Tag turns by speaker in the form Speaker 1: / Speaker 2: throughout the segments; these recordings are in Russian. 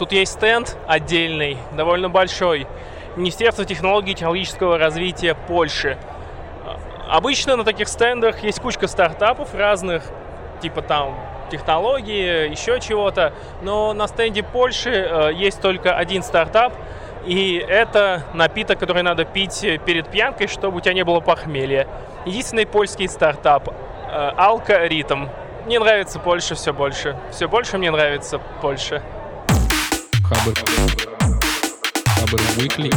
Speaker 1: Тут есть стенд отдельный, довольно большой. Министерство технологий и технологического развития Польши. Обычно на таких стендах есть кучка стартапов разных, типа там технологии, еще чего-то. Но на стенде Польши э, есть только один стартап, и это напиток, который надо пить перед пьянкой, чтобы у тебя не было похмелья. Единственный польский стартап э, Алка Ритм. Мне нравится Польша все больше. Все больше мне нравится Польша.
Speaker 2: Хабр. Хабр Weekly.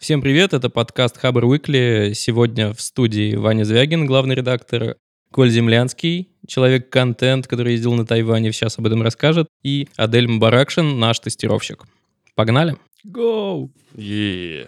Speaker 2: Всем привет, это подкаст Хабр Weekly. Сегодня в студии Ваня Звягин, главный редактор, Коль Землянский, человек-контент, который ездил на Тайване, сейчас об этом расскажет, и Адель Мбаракшин, наш тестировщик. Погнали?
Speaker 1: Go!
Speaker 3: Yeah.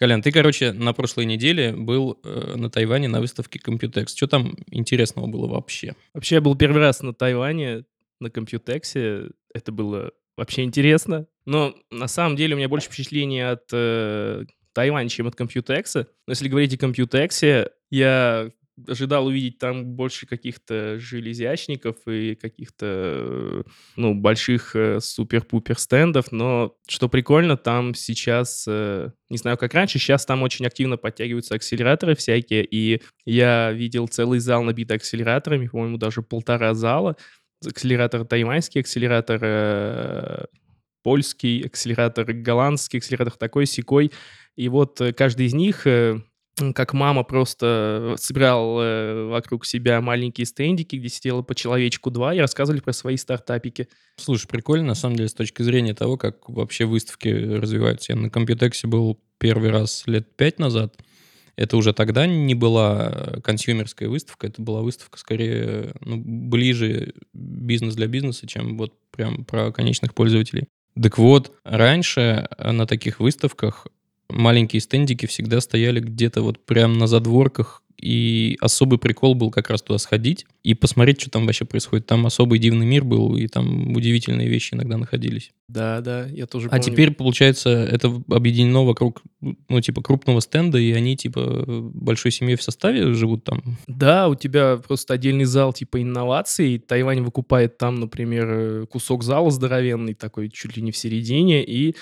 Speaker 2: Колян, ты, короче, на прошлой неделе был э, на Тайване на выставке Computex. Что там интересного было вообще?
Speaker 1: Вообще, я был первый раз на Тайване, на Computex. Это было вообще интересно. Но на самом деле у меня больше впечатления от э, Тайваня, чем от Computex. Но если говорить о Computex, я ожидал увидеть там больше каких-то железячников и каких-то, ну, больших э, супер-пупер стендов, но что прикольно, там сейчас, э, не знаю, как раньше, сейчас там очень активно подтягиваются акселераторы всякие, и я видел целый зал набитый акселераторами, по-моему, даже полтора зала, акселератор тайваньский, акселератор э, польский, акселератор голландский, акселератор такой, секой, и вот каждый из них как мама просто собирал э, вокруг себя маленькие стендики, где сидело по человечку два и рассказывали про свои стартапики.
Speaker 2: Слушай, прикольно, на самом деле, с точки зрения того, как вообще выставки развиваются. Я на Computex был первый раз лет пять назад. Это уже тогда не была консюмерская выставка, это была выставка скорее ну, ближе бизнес для бизнеса, чем вот прям про конечных пользователей. Так вот, раньше на таких выставках маленькие стендики всегда стояли где-то вот прям на задворках, и особый прикол был как раз туда сходить и посмотреть, что там вообще происходит. Там особый дивный мир был, и там удивительные вещи иногда находились.
Speaker 1: Да, да, я тоже
Speaker 2: А
Speaker 1: помню.
Speaker 2: теперь, получается, это объединено вокруг, ну, типа, крупного стенда, и они, типа, большой семьей в составе живут там?
Speaker 1: Да, у тебя просто отдельный зал, типа, инноваций. Тайвань выкупает там, например, кусок зала здоровенный, такой чуть ли не в середине, и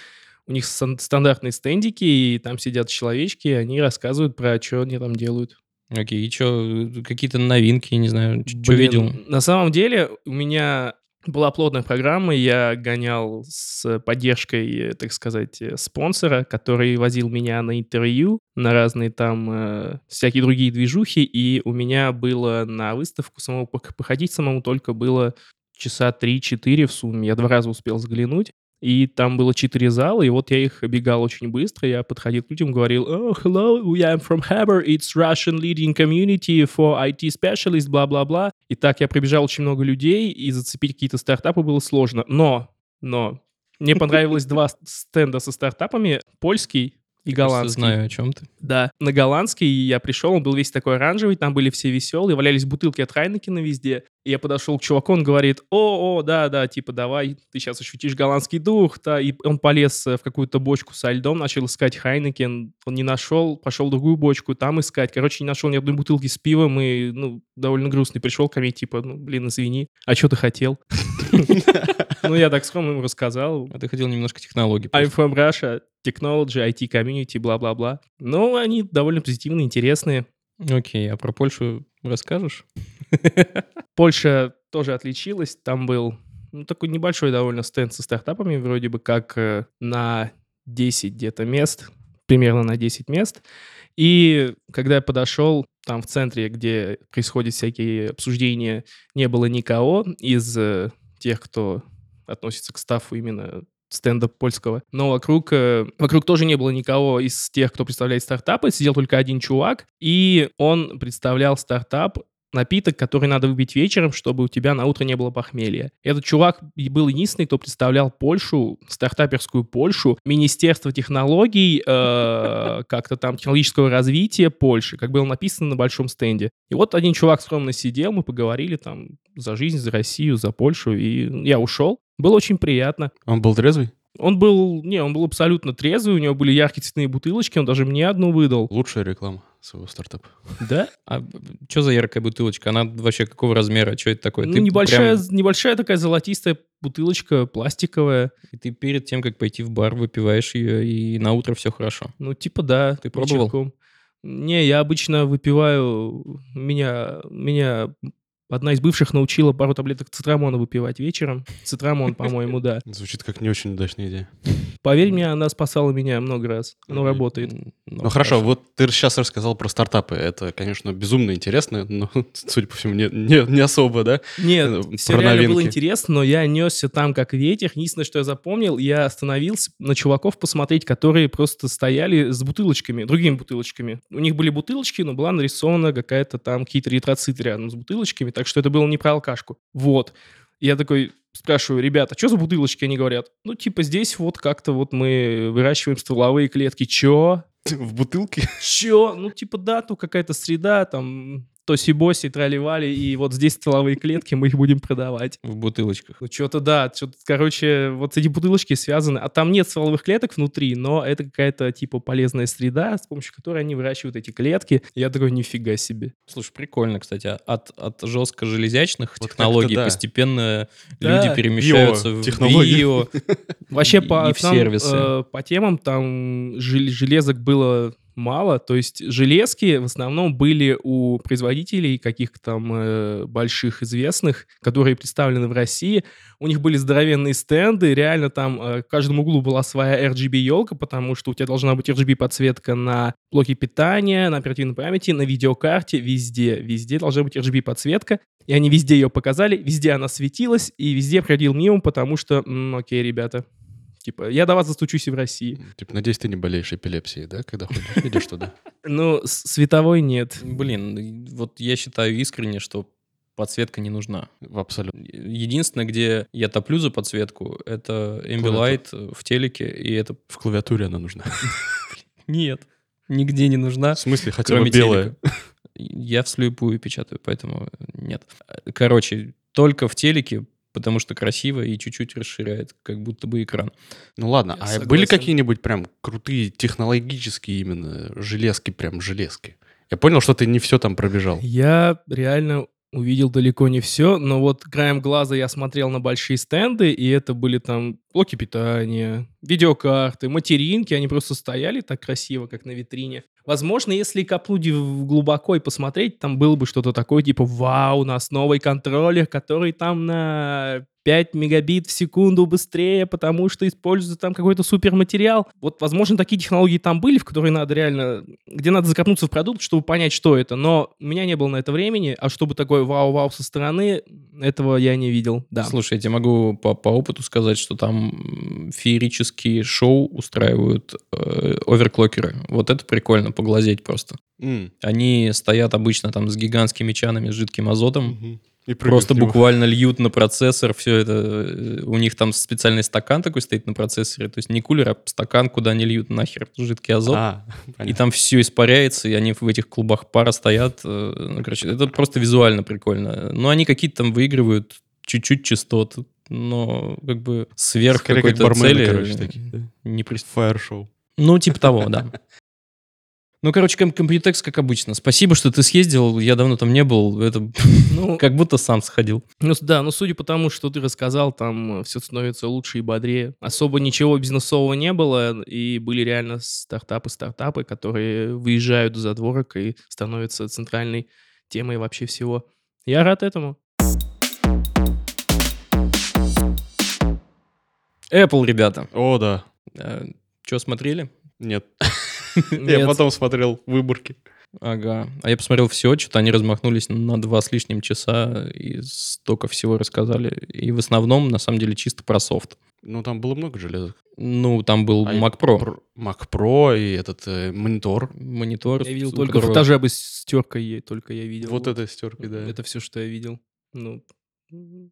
Speaker 1: у них стандартные стендики, и там сидят человечки, и они рассказывают про что они там делают.
Speaker 2: Окей, и что, какие-то новинки, не знаю, что видел?
Speaker 1: На самом деле у меня была плотная программа, я гонял с поддержкой, так сказать, спонсора, который возил меня на интервью, на разные там э, всякие другие движухи, и у меня было на выставку самому походить самому только было часа 3-4 в сумме. Я два раза успел взглянуть. И там было четыре зала, и вот я их обегал очень быстро. Я подходил к людям, говорил, oh, hello, I'm from Haber, it's Russian leading community for IT specialist, бла-бла-бла. И так я пробежал очень много людей, и зацепить какие-то стартапы было сложно. Но, но, мне понравилось два стенда со стартапами. Польский и голландский.
Speaker 2: знаю, о чем ты.
Speaker 1: Да. На голландский я пришел, он был весь такой оранжевый, там были все веселые, валялись бутылки от Хайнекена везде. И я подошел к чуваку, он говорит, о, о, да, да, типа, давай, ты сейчас ощутишь голландский дух, да. И он полез в какую-то бочку со льдом, начал искать Хайнекен, он не нашел, пошел в другую бочку, там искать. Короче, не нашел ни одной бутылки с пивом и, ну, довольно грустный пришел ко мне, типа, ну, блин, извини, а что ты хотел? Ну, я так скромно ему рассказал.
Speaker 2: А ты хотел немножко технологий.
Speaker 1: I'm from Russia, technology, IT community, бла-бла-бла. Ну, они довольно позитивные, интересные.
Speaker 2: Окей, а про Польшу расскажешь?
Speaker 1: Польша тоже отличилась. Там был ну, такой небольшой довольно стенд со стартапами, вроде бы как э, на 10 где-то мест, примерно на 10 мест. И когда я подошел, там в центре, где происходят всякие обсуждения, не было никого из э, тех, кто относится к стафу именно стендап польского. Но вокруг, э, вокруг тоже не было никого из тех, кто представляет стартапы. Сидел только один чувак, и он представлял стартап, напиток, который надо выпить вечером, чтобы у тебя на утро не было похмелья. Этот чувак был единственный, кто представлял Польшу, стартаперскую Польшу, Министерство технологий, э, как-то там технологического развития Польши, как было написано на большом стенде. И вот один чувак скромно сидел, мы поговорили там за жизнь, за Россию, за Польшу, и я ушел. Было очень приятно.
Speaker 3: Он был трезвый?
Speaker 1: Он был, не, он был абсолютно трезвый, у него были яркие цветные бутылочки, он даже мне одну выдал.
Speaker 3: Лучшая реклама своего стартапа.
Speaker 1: Да?
Speaker 2: А что за яркая бутылочка? Она вообще какого размера? Что это такое?
Speaker 1: Ну,
Speaker 2: Ты
Speaker 1: небольшая,
Speaker 2: прям-
Speaker 1: небольшая такая золотистая бутылочка, пластиковая.
Speaker 2: и ты перед тем, как пойти в бар, выпиваешь ее, и на утро все хорошо.
Speaker 1: Ну, типа да.
Speaker 2: Ты пробовал?
Speaker 1: вечерком. Не, я обычно выпиваю... Меня, меня одна из бывших научила пару таблеток цитрамона выпивать вечером. Цитрамон, по-моему, да.
Speaker 3: Звучит как не очень удачная идея.
Speaker 1: Поверь мне, она спасала меня много раз. Оно работает.
Speaker 2: М,
Speaker 3: Ну хорошо, вот ты сейчас рассказал про стартапы. Это, конечно, безумно интересно, но, судя по всему, не, не, не особо, да?
Speaker 1: Нет,
Speaker 3: Э,
Speaker 1: все
Speaker 3: про
Speaker 1: реально было
Speaker 3: новинки.
Speaker 1: интересно, но я несся там как ветер. Единственное, что я запомнил, я остановился на чуваков посмотреть, которые просто стояли с бутылочками, другими бутылочками. У них были бутылочки, но была нарисована какая-то там, какие-то ретроциты рядом с бутылочками, так что это было не про алкашку. Вот. Я такой спрашиваю, ребята, что за бутылочки? Они говорят, ну, типа, здесь вот как-то вот мы выращиваем стволовые клетки. Чё?
Speaker 3: В бутылке?
Speaker 1: Чё? Ну, типа, да, тут какая-то среда, там, тоси-боси, трали-вали, и вот здесь стволовые клетки, мы их будем продавать.
Speaker 2: В бутылочках.
Speaker 1: Ну, что-то да, что-то, короче, вот эти бутылочки связаны, а там нет стволовых клеток внутри, но это какая-то, типа, полезная среда, с помощью которой они выращивают эти клетки. Я такой, нифига себе.
Speaker 2: Слушай, прикольно, кстати. а От, от жестко железячных
Speaker 3: Вот
Speaker 2: технологий
Speaker 3: да.
Speaker 2: постепенно
Speaker 1: Да.
Speaker 2: люди перемещаются в
Speaker 3: Биотехнологии.
Speaker 2: био.
Speaker 1: Вообще
Speaker 2: И-
Speaker 1: по,
Speaker 2: и в
Speaker 1: там,
Speaker 2: сервисы.
Speaker 1: э, по темам там жел- железок было мало, то есть железки в основном были у производителей каких-то там э, больших известных, которые представлены в России. У них были здоровенные стенды, реально там э, в каждом углу была своя RGB-елка, потому что у тебя должна быть RGB-подсветка на блоке питания, на оперативной памяти, на видеокарте, везде, везде должна быть RGB-подсветка. И они везде ее показали, везде она светилась, и везде проходил мимо, потому что, м, окей, ребята, типа, я до вас застучусь и в России.
Speaker 3: Типа, надеюсь, ты не болеешь эпилепсией, да, когда ходишь, идешь туда?
Speaker 1: Ну, световой нет.
Speaker 2: Блин, вот я считаю искренне, что подсветка не нужна.
Speaker 3: В абсолютно.
Speaker 2: Единственное, где я топлю за подсветку, это Ambilight в телеке, и это...
Speaker 3: В клавиатуре она нужна.
Speaker 2: Нет, нигде не нужна.
Speaker 3: В смысле, хотя бы белая.
Speaker 2: Я вслепую печатаю, поэтому нет. Короче, только в телеке, потому что красиво и чуть-чуть расширяет, как будто бы экран.
Speaker 3: Ну ладно,
Speaker 1: Я
Speaker 3: а
Speaker 1: согласен.
Speaker 3: были какие-нибудь прям крутые технологические именно железки, прям железки? Я понял, что ты не все там пробежал.
Speaker 1: Я реально увидел далеко не все, но вот краем глаза я смотрел на большие стенды, и это были там блоки питания, видеокарты, материнки, они просто стояли так красиво, как на витрине. Возможно, если копнуть глубоко и посмотреть, там было бы что-то такое, типа, вау, у нас новый контроллер, который там на 5 мегабит в секунду быстрее, потому что используется там какой-то суперматериал. Вот, возможно, такие технологии там были, в которые надо реально, где надо закопнуться в продукт, чтобы понять, что это. Но у меня не было на это времени, а чтобы такое вау-вау со стороны, этого я не видел. Да.
Speaker 2: Слушай, я тебе могу по, по опыту сказать, что там феерические шоу устраивают э, оверклокеры. Вот это прикольно, поглазеть просто.
Speaker 3: М,
Speaker 2: Они стоят обычно там с гигантскими чанами с жидким азотом,
Speaker 3: мгм. И
Speaker 2: Просто буквально льют на процессор все это. э, У них там специальный стакан такой стоит на процессоре. То есть не кулер, а стакан, куда они льют нахер жидкий азот.
Speaker 3: А,
Speaker 2: и там все испаряется, и они в этих клубах пара стоят. э, Ну, короче, это просто визуально прикольно. Но они какие-то там выигрывают чуть-чуть частот. Но как бы сверх
Speaker 3: Скорее, как
Speaker 2: какой-то
Speaker 3: бармены,
Speaker 2: цели
Speaker 3: короче, такие. да?
Speaker 2: не прис-
Speaker 3: Фаер-шоу.
Speaker 2: Ну, типа того, да. Ну, короче, Computex, как обычно. Спасибо, что ты съездил. Я давно там не был. Это
Speaker 1: Ну,
Speaker 2: как будто сам сходил.
Speaker 1: Ну, да, но судя по тому, что ты рассказал, там все становится лучше и бодрее. Особо ничего бизнесового не было, и были реально стартапы-стартапы, которые выезжают за дворок и становятся центральной темой вообще всего. Я рад этому.
Speaker 2: Apple, ребята.
Speaker 3: О, да.
Speaker 2: Что, смотрели?
Speaker 3: Нет. Я потом смотрел выборки.
Speaker 2: Ага. А я посмотрел все, что-то они размахнулись на два с лишним часа и столько всего рассказали. И в основном, на самом деле, чисто про софт.
Speaker 3: Ну, там было много железок.
Speaker 2: Ну, там был
Speaker 3: А
Speaker 2: Mac Pro.
Speaker 3: Mac Pro и этот э, монитор.
Speaker 2: Монитор.
Speaker 1: Я видел только
Speaker 2: которого-
Speaker 1: фотожабы с стеркой, е- только я видел.
Speaker 3: Вот это стерки, да.
Speaker 1: Это все, что я видел. Ну,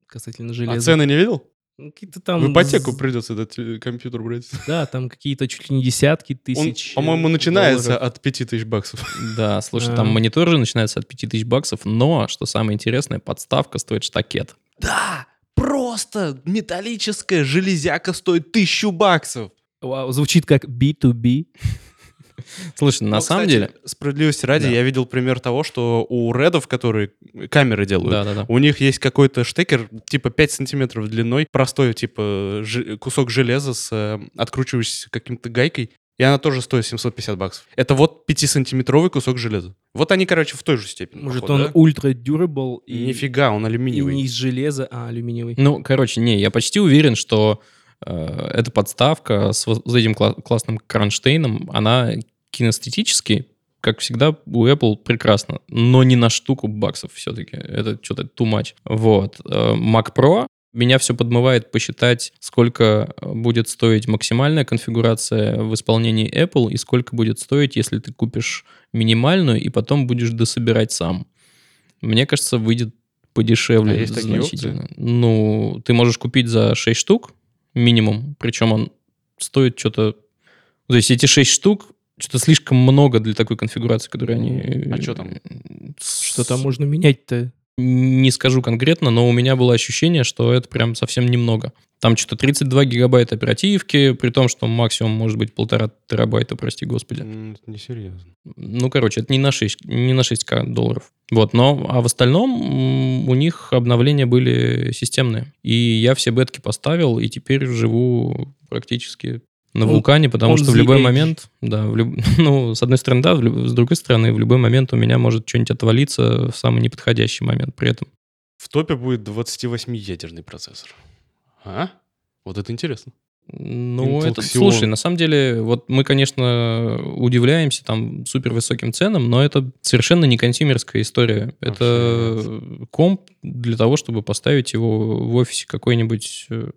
Speaker 1: касательно
Speaker 3: А
Speaker 1: железа.
Speaker 3: цены не видел?
Speaker 1: Ну, Какие-то там...
Speaker 3: В ипотеку придется этот компьютер брать.
Speaker 1: Да, там какие-то чуть ли не десятки
Speaker 3: Он,
Speaker 1: тысяч.
Speaker 3: по-моему,
Speaker 1: э,
Speaker 3: начинается
Speaker 1: долларов.
Speaker 3: от 5000 баксов.
Speaker 2: Да, слушай,
Speaker 1: А.
Speaker 2: там монитор же начинается от 5000 баксов, но, что самое интересное, подставка стоит штакет.
Speaker 1: Да,
Speaker 3: просто металлическая железяка стоит тысячу баксов.
Speaker 1: Вау, звучит как B2B.
Speaker 2: Слушай, на
Speaker 3: Ну,
Speaker 2: самом
Speaker 3: кстати,
Speaker 2: деле...
Speaker 3: Справедливости ради,
Speaker 2: Да.
Speaker 3: я видел пример того, что у редов, которые камеры делают,
Speaker 2: Да-да-да.
Speaker 3: у них есть какой-то штекер, типа 5 сантиметров длиной, простой, типа жи- кусок железа с э, откручивающейся каким-то гайкой, и она тоже стоит 750 баксов. Это вот 5-сантиметровый кусок железа. Вот они, короче, в той же степени.
Speaker 1: Может,
Speaker 3: походу,
Speaker 1: он
Speaker 3: да?
Speaker 1: ультра durable и,
Speaker 3: Нифига, он
Speaker 1: и
Speaker 3: алюминиевый.
Speaker 1: не из железа, а алюминиевый.
Speaker 2: Ну, короче, не, я почти уверен, что эта подставка с вот этим кла- классным кронштейном, она кинестетически, как всегда, у Apple прекрасно, но не на штуку баксов все-таки. Это что-то too much. Вот. Э, Mac Pro меня все подмывает посчитать, сколько э, будет стоить максимальная конфигурация в исполнении Apple и сколько будет стоить, если ты купишь минимальную и потом будешь дособирать сам. Мне кажется, выйдет подешевле
Speaker 3: А есть такие
Speaker 2: значительно. Ну, ты можешь купить за 6 штук минимум, причем он стоит что-то... То есть эти 6 штук что-то слишком много для такой конфигурации, которую они...
Speaker 3: А чё там?
Speaker 1: Что там можно менять-то?
Speaker 2: Не скажу конкретно, но у меня было ощущение, что это прям совсем немного. Там что-то 32 гигабайта оперативки, при том, что максимум может быть полтора терабайта, прости господи.
Speaker 3: Это Несерьезно.
Speaker 2: Ну, короче, это не на 6, не на 6к долларов. Вот, но, а в остальном у них обновления были системные. И я все бетки поставил, и теперь живу практически на
Speaker 1: Он-
Speaker 2: вулкане, потому
Speaker 1: он
Speaker 2: что в любой
Speaker 1: edge.
Speaker 2: момент, да, в люб- ну, с одной стороны, да, люб- с другой стороны, в любой момент у меня может что-нибудь отвалиться в самый неподходящий момент при этом.
Speaker 3: В топе будет 28-ядерный процессор. А? Вот это интересно.
Speaker 2: Ну,
Speaker 3: Intel
Speaker 2: это,
Speaker 3: Xeon.
Speaker 2: слушай, на самом деле, вот мы, конечно, удивляемся там супер высоким ценам, но это совершенно не консюмерская история. Это комп для того, чтобы поставить его в офисе какой-нибудь э,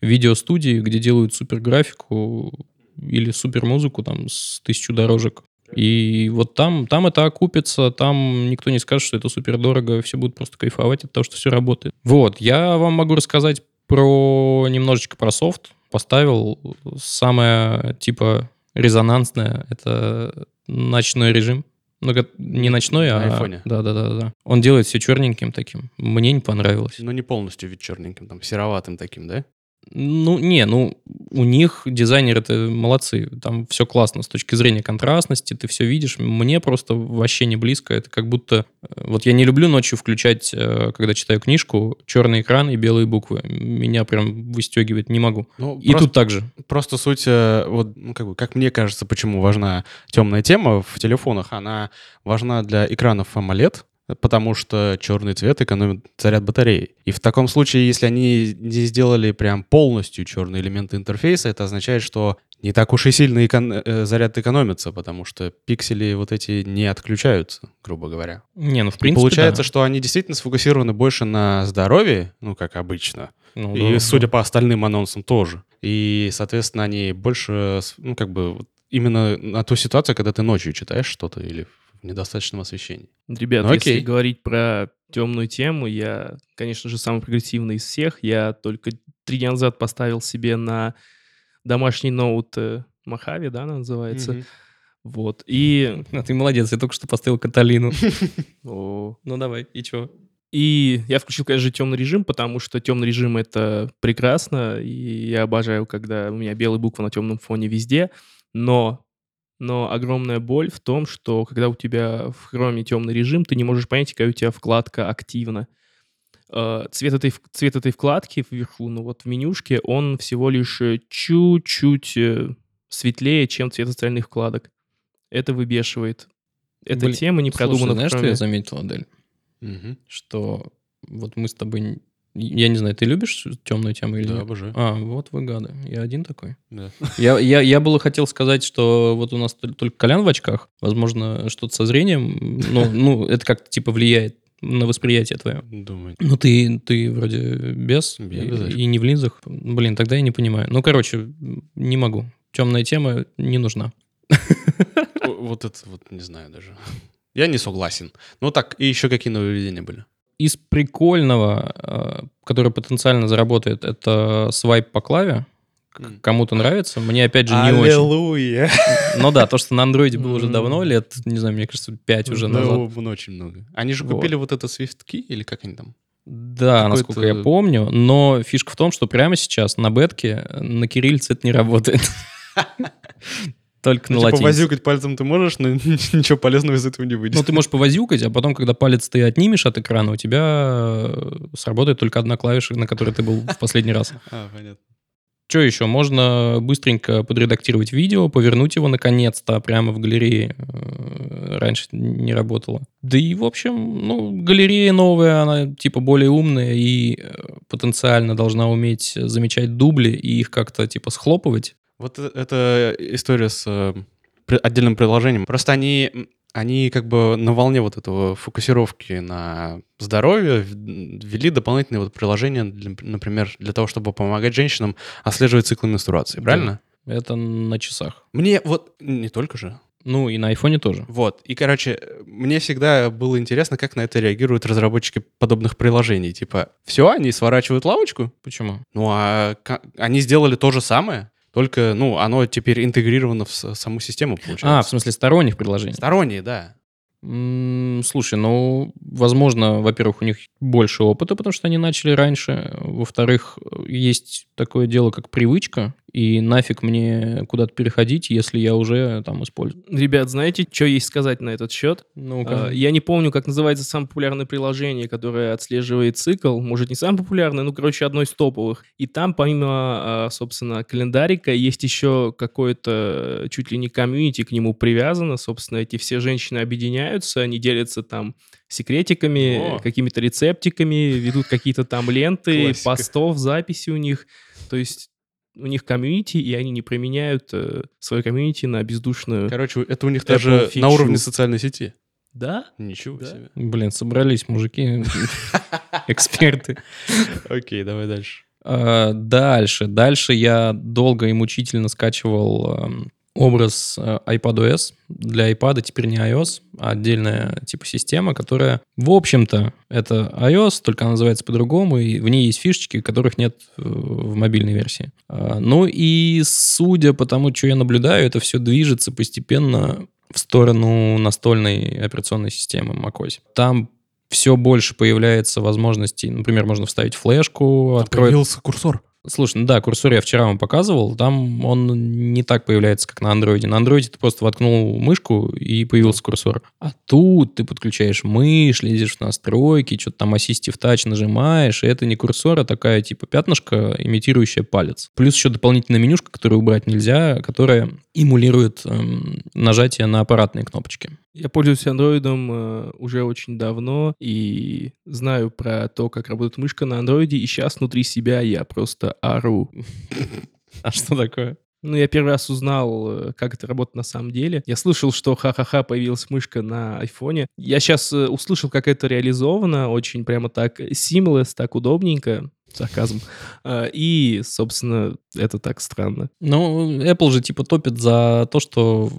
Speaker 2: видеостудии, где делают супер графику или супер музыку там с тысячу дорожек. И вот там, там это окупится, там никто не скажет, что это супер дорого, все будут просто кайфовать от того, что все работает. Вот, я вам могу рассказать про немножечко про софт. Поставил самое типа резонансное, это ночной режим. Ну, не ночной,
Speaker 3: На
Speaker 2: а...
Speaker 3: айфоне.
Speaker 2: Да, да, да, да. Он делает все черненьким таким. Мне не понравилось.
Speaker 3: Но не полностью вид черненьким, там, сероватым таким, да?
Speaker 2: Ну, не, ну, у них дизайнеры-то молодцы. Там все классно с точки зрения контрастности, ты все видишь. Мне просто вообще не близко. Это как будто... э, Вот я не люблю ночью включать, э, когда читаю книжку, черный экран и белые буквы. Меня прям выстегивает, не могу.
Speaker 3: Ну,
Speaker 2: И
Speaker 3: просто,
Speaker 2: тут так же.
Speaker 3: просто суть, э, вот, ну, как бы, как мне кажется, почему важна темная тема в телефонах, она важна для экранов AMOLED, потому что черный цвет экономит заряд батареи. И в таком случае, если они не сделали прям полностью черные элементы интерфейса, это означает, что не так уж и сильно экон- э, заряд экономится, потому что пиксели вот эти не отключаются, грубо говоря.
Speaker 2: Не, ну, в
Speaker 3: И
Speaker 2: принципе,
Speaker 3: получается,
Speaker 2: да.
Speaker 3: что они действительно сфокусированы больше на здоровье, ну, как обычно,
Speaker 2: Ну,
Speaker 3: и,
Speaker 2: да,
Speaker 3: судя
Speaker 2: да.
Speaker 3: по остальным анонсам, тоже. И, соответственно, они больше, ну, как бы, именно на ту ситуацию, когда ты ночью читаешь что-то или в недостаточном освещении.
Speaker 1: Ребят,
Speaker 3: Ну,
Speaker 1: если говорить про темную тему, я, конечно же, самый прогрессивный из всех. Я только три дня назад поставил себе на домашний ноут э, Махави, да, она называется. Вот. И...
Speaker 2: А ты молодец, я только что поставил Каталину. Ну, давай, и чего?
Speaker 1: И я включил, конечно же, темный режим, потому что темный режим это прекрасно, и я обожаю, когда у меня белые буквы на темном фоне везде. Но, но огромная боль в том, что когда у тебя в хроме темный режим, ты не можешь понять, какая у тебя вкладка активна. Э, Цвет этой, цвет этой вкладки вверху, ну вот в менюшке, он всего лишь э, чуть-чуть э, светлее, чем цвет остальных вкладок. Это выбешивает. Эта
Speaker 2: Блин,
Speaker 1: тема не
Speaker 2: Слушай,
Speaker 1: продумана в
Speaker 2: знаешь, что я заметил, Адель?
Speaker 3: Мгм.
Speaker 2: Что вот мы с тобой... Я не знаю, ты любишь темную тему или
Speaker 3: Да,
Speaker 2: нет?
Speaker 3: обожаю.
Speaker 2: А, вот вы гады. Я один такой.
Speaker 3: Да.
Speaker 2: Я, я, я было хотел сказать, что вот у нас тол- только Колян в очках. Возможно, что-то со зрением. Ну, ну это как-то типа влияет на восприятие твое.
Speaker 3: Думаю.
Speaker 2: Ну, ты, ты вроде без,
Speaker 3: Без
Speaker 2: и, и не в линзах. Блин, тогда я не понимаю. Ну, короче, не могу. Темная тема не нужна.
Speaker 3: Вот это вот не знаю даже. Я не согласен. Ну так, и еще какие нововведения были?
Speaker 2: Из прикольного, э, который потенциально заработает, это свайп по клаве. Кому-то нравится. Мне, опять же, не очень.
Speaker 3: Аллилуйя!
Speaker 2: Ну да, то, что на андроиде было уже давно, лет, не знаю, мне кажется, 5 уже назад.
Speaker 3: Ну, очень много. Они же купили вот это Swift Key, или как они там?
Speaker 2: Да, насколько я помню, но фишка в том, что прямо сейчас на бетке на кириллице это не работает. Только на
Speaker 3: Ну, типа,
Speaker 2: латинице.
Speaker 3: возюкать пальцем ты можешь, но ничего полезного из этого не выйдет.
Speaker 2: Ну, ты можешь повозюкать, а потом, когда палец ты отнимешь от экрана, у тебя э, сработает только одна клавиша, на которой ты был в последний раз.
Speaker 3: А, понятно.
Speaker 2: Что еще? Можно быстренько подредактировать видео, повернуть его наконец-то прямо в галерее. Э, Раньше не работало. Да и, в общем, ну, галерея новая, она типа более умная и э, потенциально должна уметь замечать дубли и их как-то типа схлопывать.
Speaker 3: Вот э- это история с э, отдельным приложением. Просто они, они как бы на волне вот этого фокусировки на здоровье ввели дополнительные вот приложения, для- например, для того, чтобы помогать женщинам отслеживать циклы менструации, правильно?
Speaker 2: Это на часах.
Speaker 3: Мне вот не только же.
Speaker 2: Ну, и на айфоне тоже.
Speaker 3: Вот. И, короче, мне всегда было интересно, как на это реагируют разработчики подобных приложений. Типа, все, они сворачивают лавочку,
Speaker 2: Почему?
Speaker 3: ну а они сделали то же самое, только, ну, оно теперь интегрировано в саму систему, получается.
Speaker 2: А, в смысле сторонних приложений.
Speaker 3: Сторонние, да.
Speaker 2: Слушай, ну, возможно, во-первых, у них больше опыта, потому что они начали раньше. Во-вторых, есть такое дело, как привычка, и нафиг мне куда-то переходить, если я уже там использую.
Speaker 1: Ребят, знаете, что есть сказать на этот счет?
Speaker 2: ну
Speaker 1: А, Я не помню, как называется самое популярное приложение, которое отслеживает цикл. Может, не самое популярное, ну, короче, одно из топовых. И там, помимо, а, собственно, календарика, есть еще какое-то чуть ли не комьюнити к нему привязано. Собственно, эти все женщины объединяются, они делятся там секретиками,
Speaker 3: О.
Speaker 1: какими-то рецептиками, ведут какие-то там ленты,
Speaker 3: Классика.
Speaker 1: постов, записи у них. То есть у них комьюнити, и они не применяют э, свое комьюнити на бездушную...
Speaker 3: Короче, это у них
Speaker 1: Apple
Speaker 3: даже на
Speaker 1: фичу.
Speaker 3: уровне социальной сети.
Speaker 1: Да?
Speaker 3: Ничего
Speaker 1: Да.
Speaker 3: себе.
Speaker 2: Блин, собрались мужики, эксперты.
Speaker 3: Окей, давай дальше.
Speaker 2: А, Дальше. Дальше я долго и мучительно скачивал эм, образ э, iPadOS. Для iPad теперь не iOS, а отдельная типа система, которая, в общем-то, это iOS, только она называется по-другому, и в ней есть фишечки, которых нет в мобильной версии. А, Ну и судя по тому, что я наблюдаю, это все движется постепенно в сторону настольной операционной системы macOS. Там все больше появляется возможностей. Например, можно вставить флешку, откроет
Speaker 3: Появился курсор.
Speaker 2: Слушай, ну да, курсор я вчера вам показывал, там он не так появляется, как на андроиде. На андроиде ты просто воткнул мышку и появился курсор. А тут ты подключаешь мышь, лезешь в настройки, что-то там Assistive Touch нажимаешь, и это не курсор, а такая типа пятнышко, имитирующая палец. Плюс еще дополнительная менюшка, которую убрать нельзя, которая эмулирует эм, нажатие на аппаратные кнопочки.
Speaker 1: Я пользуюсь андроидом э, уже очень давно и знаю про то, как работает мышка на андроиде, и сейчас внутри себя я просто ору.
Speaker 2: А что такое?
Speaker 1: Ну, я первый раз узнал, э, как это работает на самом деле. Я слышал, что ха-ха-ха появилась мышка на айфоне. Я сейчас услышал, как это реализовано, очень прямо так seamless, так удобненько. Сарказм. Э, И, собственно, это так странно.
Speaker 2: Ну, Apple же типа топит за то, что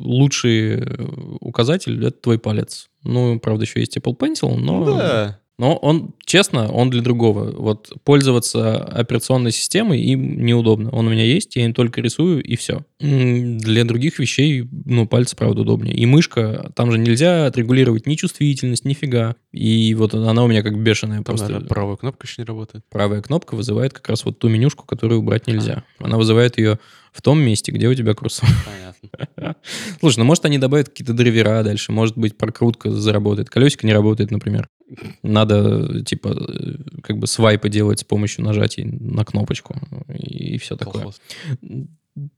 Speaker 2: лучший э, указатель — это твой палец. Ну, правда, еще есть Apple Pencil, но...
Speaker 3: Ну да.
Speaker 2: Но он, честно, он для другого. Вот пользоваться операционной системой им неудобно. Он у меня есть, я им только рисую, и все. Для других вещей, ну, пальцы, правда, удобнее. И мышка, там же нельзя отрегулировать ни чувствительность, нифига. И вот она у меня как бешеная.
Speaker 3: Там,
Speaker 2: Просто
Speaker 3: наверное, правая кнопка еще не работает.
Speaker 2: правая кнопка вызывает как раз вот ту менюшку, которую убрать нельзя. Она вызывает ее в том месте, где у тебя курсор.
Speaker 3: Понятно.
Speaker 2: Слушай, ну может они добавят какие-то драйвера дальше, может быть прокрутка заработает, колесико не работает, например. Надо, типа, как бы свайпы делать с помощью нажатий на кнопочку и все такое.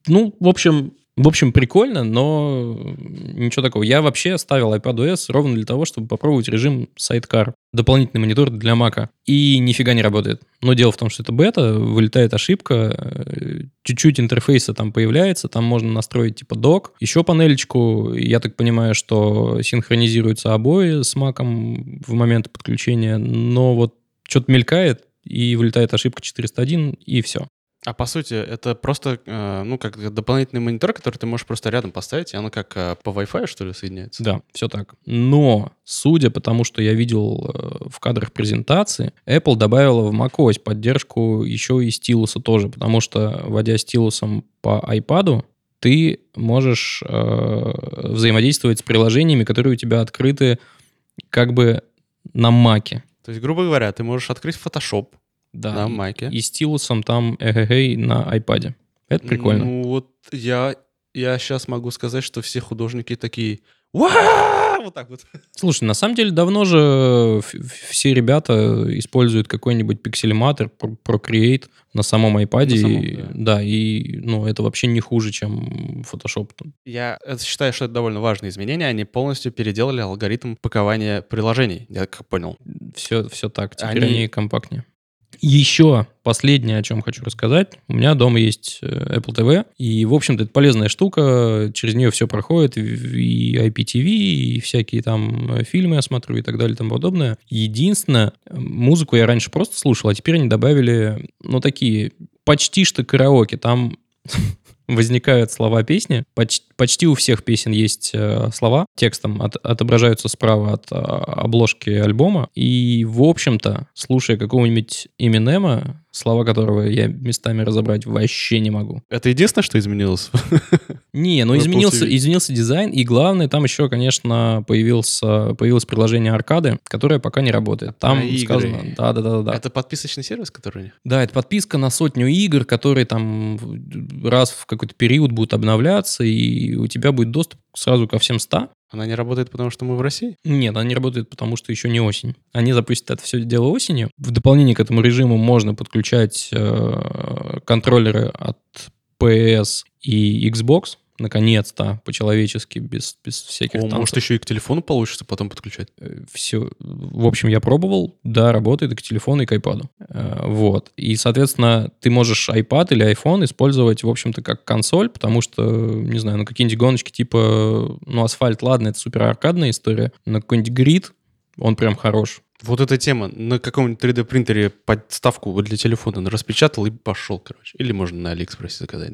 Speaker 2: Ну, в общем, в общем, прикольно, но ничего такого. Я вообще ставил iPadOS ровно для того, чтобы попробовать режим Sidecar. Дополнительный монитор для Мака. И нифига не работает. Но дело в том, что это бета, вылетает ошибка, э, чуть-чуть интерфейса там появляется, там можно настроить типа док, еще панелечку. Я так понимаю, что синхронизируются обои с Маком в момент подключения, но вот что-то мелькает, и вылетает ошибка 401, и все.
Speaker 3: А по сути, это просто, э, ну, как дополнительный монитор, который ты можешь просто рядом поставить, и оно как э, по Wi-Fi, что ли, соединяется?
Speaker 2: Да, все так. Но, судя по тому, что я видел э, в кадрах презентации, Apple добавила в macOS поддержку еще и стилуса тоже, потому что, вводя стилусом по iPad, ты можешь э, взаимодействовать с приложениями, которые у тебя открыты как бы на Маке.
Speaker 3: То есть, грубо говоря, ты можешь открыть Photoshop
Speaker 2: Да.
Speaker 3: на
Speaker 2: и-
Speaker 3: Маке.
Speaker 2: И стилусом там эгэгэй на iPad. Это прикольно.
Speaker 3: Ну вот я, я сейчас могу сказать, что все художники такие! Вот так вот.
Speaker 2: Слушай, на самом деле давно же ф- все ребята используют какой-нибудь пикселематор, Pro- Procreate на самом iPad.
Speaker 3: На самом,
Speaker 2: и,
Speaker 3: да.
Speaker 2: да. и ну, это вообще не хуже, чем Photoshop.
Speaker 3: Я это считаю, что это довольно важное изменение. Они полностью переделали алгоритм пакования приложений, я как понял.
Speaker 2: Все, все так. Теперь
Speaker 3: Они-
Speaker 2: они... компактнее. Еще последнее, о чем хочу рассказать. У меня дома есть э, Apple TV, и, в общем-то, это полезная штука. Через нее все проходит, и IPTV, и всякие там э, фильмы я смотрю и так далее и тому подобное. Единственное, музыку я раньше просто слушал, а теперь они добавили, ну, такие почти что караоке. Там возникают слова песни. Поч- почти у всех песен есть э, слова. Текстом от- отображаются справа от а, обложки альбома. И, в общем-то, слушая какого-нибудь Эминема, слова которого я местами разобрать вообще не могу.
Speaker 3: Это единственное, что изменилось?
Speaker 2: Не, ну изменился, изменился дизайн, и главное, там еще, конечно, появился, появилось приложение аркады, которое пока не работает. Там
Speaker 3: игры.
Speaker 2: сказано, да, да, да, да.
Speaker 3: Это подписочный сервис, который у них?
Speaker 2: Да, это подписка на сотню игр, которые там раз в какой-то период будут обновляться, и у тебя будет доступ сразу ко всем 100.
Speaker 3: Она не работает, потому что мы в России?
Speaker 2: Нет, она не работает, потому что еще не осень. Они запустят это все дело осенью. В дополнение к этому режиму можно подключать э, контроллеры от PS и Xbox. Наконец-то, по-человечески, без, без всяких
Speaker 3: О,
Speaker 2: танцев.
Speaker 3: может, еще и к телефону получится потом подключать?
Speaker 2: все. В общем, я пробовал, да, работает и к телефону, и к iPad. Э, Вот. И, соответственно, ты можешь iPad или iPhone использовать, в общем-то, как консоль, потому что, не знаю, ну, какие-нибудь гоночки типа, ну, асфальт, ладно, это супер аркадная история, но какой-нибудь грид, он прям хорош.
Speaker 3: Вот эта тема. На каком-нибудь 3D-принтере подставку вот для телефона распечатал и пошел, короче. Или можно на Алиэкспрессе заказать?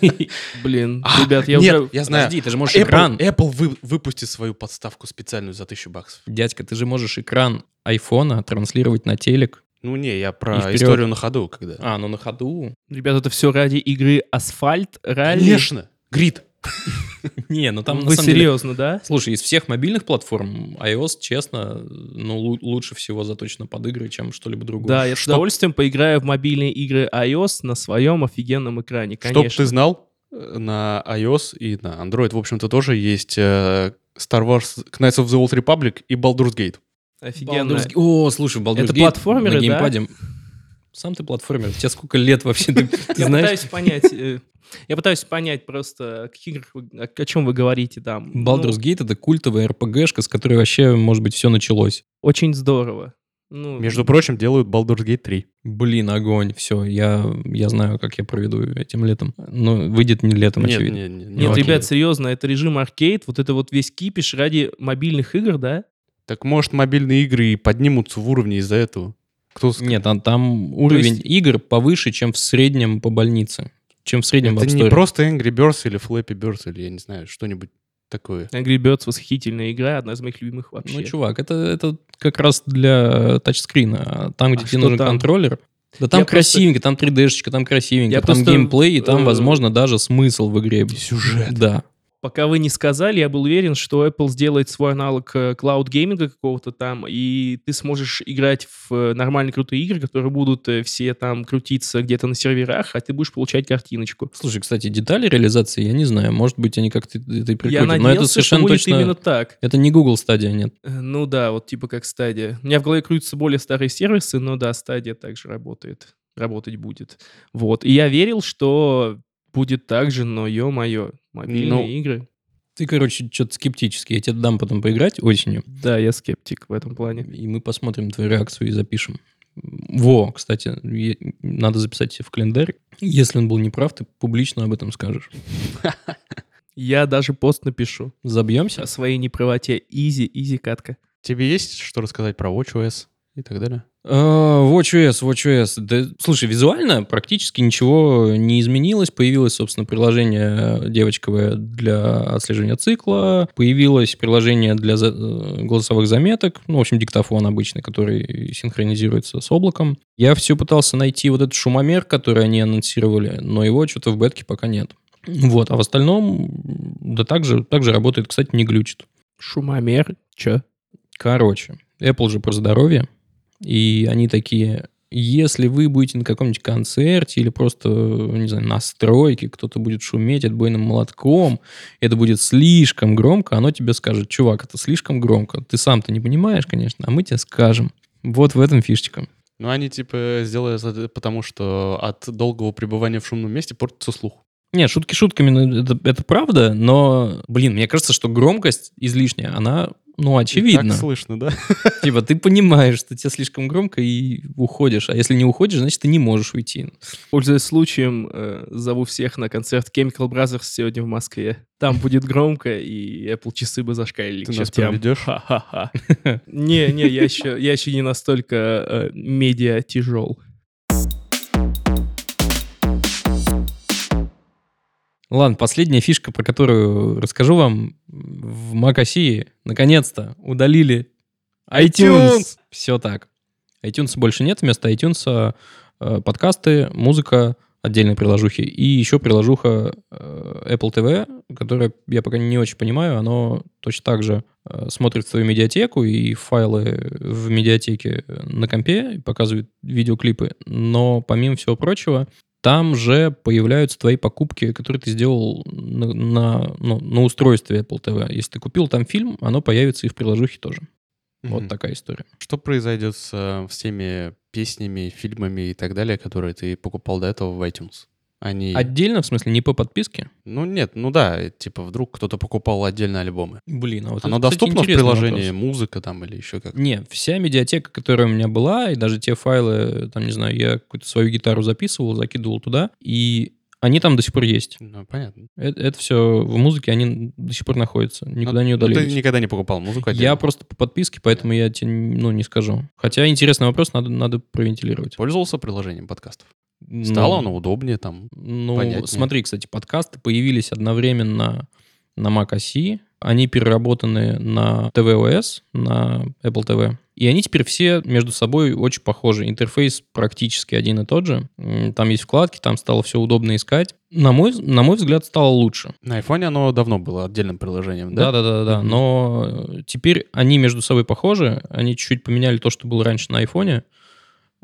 Speaker 1: Блин,
Speaker 3: А,
Speaker 1: ребят, я уже...
Speaker 3: я знаю.
Speaker 2: Подожди, ты же можешь
Speaker 3: Apple,
Speaker 2: экран...
Speaker 3: Apple вы- выпустит свою подставку специальную за тысячу баксов.
Speaker 2: Дядька, ты же можешь экран айфона транслировать на телек.
Speaker 3: Ну не, я про историю на ходу, когда.
Speaker 2: А, ну на ходу.
Speaker 1: Ребят, это все ради игры Асфальт, ралли.
Speaker 3: Конечно, грид.
Speaker 2: Не, ну там
Speaker 1: Вы
Speaker 2: деле-
Speaker 1: серьезно, да?
Speaker 2: Слушай, из всех мобильных платформ iOS, честно, ну, лу- лучше всего заточено под игры, чем что-либо другое.
Speaker 1: Да, я с
Speaker 3: Чтоб-
Speaker 1: удовольствием поиграю в мобильные игры iOS на своем офигенном экране,
Speaker 3: Чтоб
Speaker 1: конечно.
Speaker 3: ты знал, э, на iOS и на Android, в общем-то, тоже есть э, Star Wars Knights of the Old Republic и Baldur's Gate.
Speaker 1: Офигенно.
Speaker 2: Baldur's О, слушай, Baldur's
Speaker 1: Это
Speaker 2: Gate
Speaker 1: платформеры,
Speaker 2: на
Speaker 1: да?
Speaker 2: Сам ты платформер. Тебе сколько лет вообще? Ты, ты
Speaker 1: Я
Speaker 2: знаешь?
Speaker 1: пытаюсь понять... э, Я пытаюсь понять просто, о каких играх вы- о, о чем вы говорите там.
Speaker 2: Baldur's
Speaker 1: Ну,
Speaker 2: Gate это культовая РПГшка, с которой вообще, может быть, все началось.
Speaker 1: очень здорово. Ну,
Speaker 3: Между прочим, делают Baldur's Gate 3.
Speaker 2: Блин, огонь, все, я, я знаю, как я проведу этим летом. Но выйдет не летом,
Speaker 3: Нет,
Speaker 2: очевидно.
Speaker 3: не- не- не
Speaker 1: Нет,
Speaker 3: окей.
Speaker 1: ребят, серьезно, это режим аркейд, вот это вот весь кипиш ради мобильных игр, да?
Speaker 3: Так может мобильные игры и поднимутся в уровне из-за этого? Кто
Speaker 2: Нет, там, там уровень
Speaker 1: есть-
Speaker 2: игр повыше, чем в среднем по больнице. Чем в среднем в
Speaker 3: Это
Speaker 2: App
Speaker 3: не просто Angry Birds или Flappy Birds, или я не знаю, что-нибудь такое.
Speaker 1: Angry Birds восхитительная игра, одна из моих любимых вообще.
Speaker 2: Ну, чувак, это, это как раз для тачскрина. А Там, где
Speaker 1: А
Speaker 2: тебе нужен
Speaker 1: там?
Speaker 2: контроллер, да там
Speaker 1: Я просто-
Speaker 2: красивенько, там 3D-шечка, там красивенько,
Speaker 1: Я
Speaker 2: там
Speaker 1: просто,
Speaker 2: геймплей, и там,
Speaker 1: э,
Speaker 2: возможно, даже смысл в игре.
Speaker 3: Сюжет.
Speaker 2: Да.
Speaker 1: Пока вы не сказали, я был уверен, что Apple сделает свой аналог э, клауд гейминга какого-то там, и ты сможешь играть в э, нормальные крутые игры, которые будут э, все там крутиться где-то на серверах, а ты будешь получать картиночку.
Speaker 2: Слушай, кстати, детали реализации я не знаю. Может быть, они как-то это и прикрутят.
Speaker 1: Я
Speaker 2: но это
Speaker 1: надеялся, что
Speaker 2: совершенно
Speaker 1: будет
Speaker 2: точно...
Speaker 1: именно так.
Speaker 2: Это не Google стадия, нет.
Speaker 1: Ну да, вот типа как стадия. У меня в голове крутятся более старые сервисы, но да, стадия также работает, работать будет. Вот. И я верил, что будет так же, но ё-моё, мобильные
Speaker 3: Ну,
Speaker 1: игры.
Speaker 2: Ты, короче, что-то скептический. Я тебе дам потом поиграть осенью,
Speaker 1: Да, я скептик в этом плане.
Speaker 2: и мы посмотрим твою реакцию и запишем. Во, кстати, надо записать себе в календарь. Если он был неправ, ты публично об этом скажешь.
Speaker 1: Я даже пост напишу
Speaker 2: Забьемся?
Speaker 1: о своей неправоте. Изи, изи катка.
Speaker 3: Тебе есть что рассказать про WatchOS и так далее?
Speaker 2: А, WatchOS, WatchOS. Да, слушай, визуально практически ничего не изменилось. Появилось, собственно, приложение девочковое для отслеживания цикла. Появилось приложение для за- э, голосовых заметок. Ну, в общем, диктофон обычный, который синхронизируется с облаком. Я все пытался найти вот этот шумомер, который они анонсировали, но его что-то в бетке пока нет. Вот, а в остальном, да так же, так же работает, кстати, не глючит.
Speaker 1: Шумомер. Чё?
Speaker 2: Короче, Apple же про здоровье. И они такие, если вы будете на каком-нибудь концерте или просто, не знаю, на стройке, кто-то будет шуметь отбойным молотком, это будет слишком громко, оно тебе скажет, чувак, это слишком громко. Ты сам-то не понимаешь, конечно, а мы тебе скажем. Вот в этом фишечка.
Speaker 3: Ну, они типа сделали это потому, что от долгого пребывания в шумном месте портится слух.
Speaker 2: Нет, шутки шутками, ну, это, это правда, но, блин, мне кажется, что громкость излишняя, она ну, очевидно.
Speaker 3: Так слышно, да?
Speaker 2: Типа ты понимаешь, что тебе слишком громко и уходишь. А если не уходишь, значит, ты не можешь уйти.
Speaker 1: Пользуясь случаем, э, зову всех на концерт Chemical Brothers сегодня в Москве. Там будет громко, и Apple часы бы зашкалили.
Speaker 3: Ты нас проведешь?
Speaker 1: Ха-ха-ха. Не, не, я еще, я еще не настолько э, медиа тяжел.
Speaker 2: Ладно, последняя фишка, про которую расскажу вам. В Mac наконец-то удалили iTunes.
Speaker 3: iTunes.
Speaker 2: Все так. iTunes больше нет. Вместо iTunes э, подкасты, музыка, отдельные приложухи. И еще приложуха э, Apple TV, которая, я пока не очень понимаю, оно точно так же э, смотрит свою медиатеку и файлы в медиатеке на компе, показывает видеоклипы. Но помимо всего прочего, там же появляются твои покупки, которые ты сделал на, на, ну, на устройстве Apple TV. Если ты купил там фильм, оно появится и в приложухе тоже. Mm-hmm. Вот такая история.
Speaker 3: Что произойдет с э, всеми песнями, фильмами и так далее, которые ты покупал до этого в iTunes? Они...
Speaker 2: Отдельно, в смысле, не по подписке?
Speaker 3: Ну нет, ну да, типа вдруг кто-то покупал отдельно альбомы.
Speaker 2: Блин, а вот
Speaker 3: Оно
Speaker 2: это, кстати,
Speaker 3: доступно в
Speaker 2: интересный
Speaker 3: приложении,
Speaker 2: вопрос.
Speaker 3: музыка там или еще как?
Speaker 2: Не, вся медиатека, которая у меня была, и даже те файлы, там, не знаю, я какую-то свою гитару записывал, закидывал туда, и они там до сих пор есть.
Speaker 3: Ну, понятно.
Speaker 2: Это, это все в музыке, они до сих пор находятся, никуда
Speaker 3: Ну,
Speaker 2: не
Speaker 3: ну,
Speaker 2: удалились.
Speaker 3: ты никогда не покупал музыку
Speaker 2: Я
Speaker 3: отдельно?
Speaker 2: просто по подписке, поэтому я тебе ну, не скажу. Хотя интересный вопрос, надо, надо провентилировать.
Speaker 3: Пользовался приложением подкастов? Стало
Speaker 2: Ну,
Speaker 3: оно удобнее там?
Speaker 2: Ну,
Speaker 3: понятнее.
Speaker 2: смотри, кстати, подкасты появились одновременно на Mac OS, они переработаны на tvOS, на Apple TV. И они теперь все между собой очень похожи. Интерфейс практически один и тот же. Там есть вкладки, там стало все удобно искать. На мой, на мой взгляд, стало лучше.
Speaker 3: На айфоне оно давно было отдельным приложением, да?
Speaker 2: Да, да, да, да.
Speaker 3: Мгм.
Speaker 2: Но теперь они между собой похожи. Они чуть-чуть поменяли то, что было раньше на э,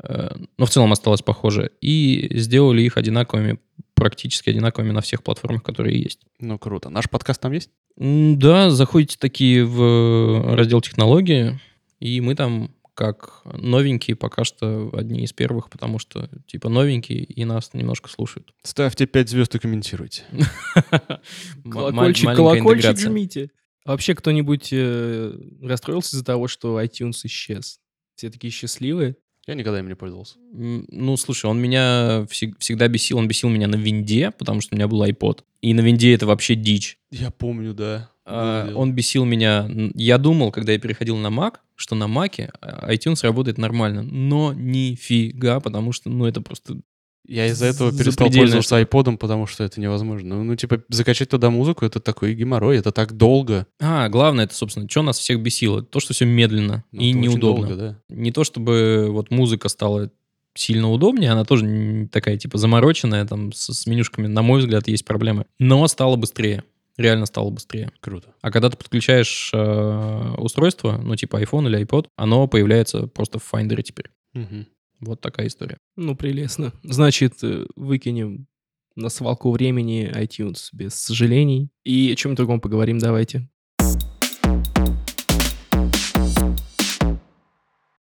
Speaker 2: но в целом осталось похоже. И сделали их одинаковыми, практически одинаковыми на всех платформах, которые есть.
Speaker 3: Ну, круто. Наш подкаст там есть?
Speaker 2: Да, заходите такие в раздел технологии, и мы там как новенькие пока что одни из первых, потому что типа новенькие и нас немножко слушают.
Speaker 3: Ставьте 5 звезд и комментируйте.
Speaker 1: Колокольчик, колокольчик жмите. Вообще кто-нибудь э, расстроился из-за того, что iTunes исчез? Все такие счастливые?
Speaker 3: Я никогда им не пользовался.
Speaker 2: Ну, слушай, он меня всег- всегда бесил. Он бесил меня на винде, потому что у меня был iPod. И на винде это вообще дичь.
Speaker 3: Я помню, да.
Speaker 2: А. Он бесил меня. Я думал, когда я переходил на Mac, что на Mac iTunes работает нормально. Но нифига, потому что, ну, это просто...
Speaker 3: Я из-за этого перестал пользоваться айподом, потому что это невозможно. Ну, ну, типа, закачать туда музыку, это такой геморрой, это так долго.
Speaker 2: А, главное, это, собственно, что нас всех бесило? То, что все медленно
Speaker 3: Ну,
Speaker 2: и неудобно.
Speaker 3: долго, да.
Speaker 2: Не то, чтобы вот музыка стала сильно удобнее, она тоже такая, типа, замороченная, там, с, с менюшками, на мой взгляд, есть проблемы. Но стало быстрее. Реально стало быстрее.
Speaker 3: Круто.
Speaker 2: А когда ты подключаешь э, устройство, ну, типа iPhone или iPod, оно появляется просто в Finder теперь.
Speaker 3: Мгм.
Speaker 2: Вот такая история.
Speaker 1: Ну, прелестно. Значит, э, выкинем на свалку времени iTunes без сожалений. И о чем другом поговорим давайте.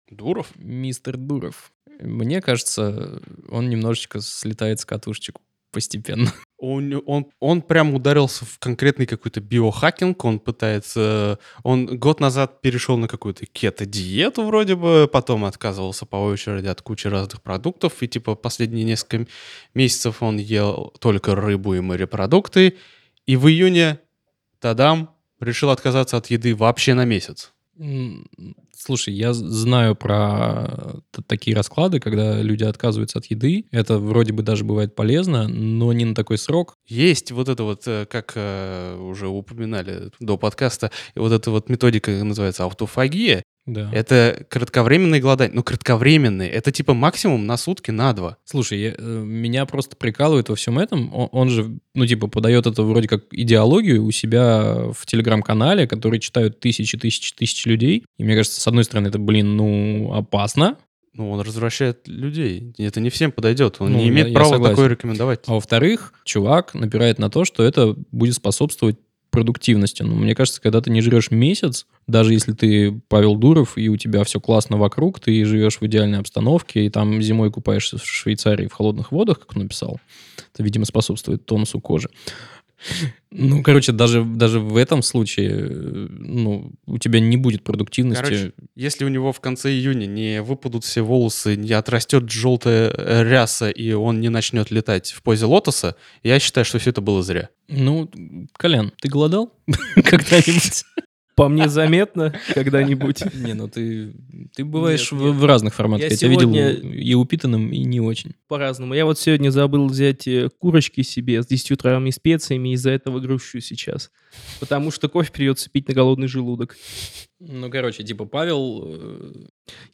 Speaker 3: Дуров?
Speaker 2: Мистер Дуров. Мне кажется, он немножечко слетает с катушечек постепенно.
Speaker 3: Он, он, он прям ударился в конкретный какой-то биохакинг, он пытается... Он год назад перешел на какую-то кето-диету вроде бы, потом отказывался по очереди от кучи разных продуктов, и типа последние несколько месяцев он ел только рыбу и морепродукты, и в июне, тадам, решил отказаться от еды вообще на месяц.
Speaker 2: Слушай, я знаю про т- такие расклады, когда люди отказываются от еды. Это вроде бы даже бывает полезно, но не на такой срок.
Speaker 3: Есть вот это вот, э, как э, уже упоминали до подкаста, вот эта вот методика называется аутофагия.
Speaker 2: Да.
Speaker 3: Это кратковременные голодания. Ну, кратковременные. Это типа максимум на сутки, на два.
Speaker 2: Слушай, я, э, меня просто прикалывает во всем этом. Он, он же, ну, типа, подает это вроде как идеологию у себя в телеграм-канале, который читают тысячи, тысячи, тысячи людей. И мне кажется, с одной стороны, это, блин, ну, опасно.
Speaker 3: Ну, он развращает людей. Это не всем подойдет. Он
Speaker 2: Ну,
Speaker 3: не
Speaker 2: я-
Speaker 3: имеет
Speaker 2: я
Speaker 3: права
Speaker 2: согласен.
Speaker 3: такое рекомендовать.
Speaker 2: А во-вторых, чувак напирает на то, что это будет способствовать продуктивности. Ну, мне кажется, когда ты не жрешь месяц, даже если ты Павел Дуров, и у тебя все классно вокруг, ты живешь в идеальной обстановке, и там зимой купаешься в Швейцарии в холодных водах, как он написал, это, видимо, способствует тонусу кожи. Ну, короче, даже, даже в этом случае, э, ну, у тебя не будет продуктивности.
Speaker 3: Короче, если у него в конце июня не выпадут все волосы, не отрастет желтая э, ряса, и он не начнет летать в позе лотоса, я считаю, что все это было зря.
Speaker 2: Ну, Колян, ты голодал когда-нибудь?
Speaker 1: По мне заметно когда-нибудь.
Speaker 2: Не, ну ты, ты бываешь
Speaker 1: Нет,
Speaker 2: в,
Speaker 1: нет.
Speaker 2: в разных форматах.
Speaker 1: Я
Speaker 2: Я, тебя видел
Speaker 1: сегодня-
Speaker 2: и упитанным, и не очень.
Speaker 1: По-разному. Я вот сегодня забыл взять э, курочки себе с 10 травами специями, и из-за этого грущу сейчас. Потому что кофе придется пить на голодный желудок.
Speaker 2: Ну, короче, типа Павел... э,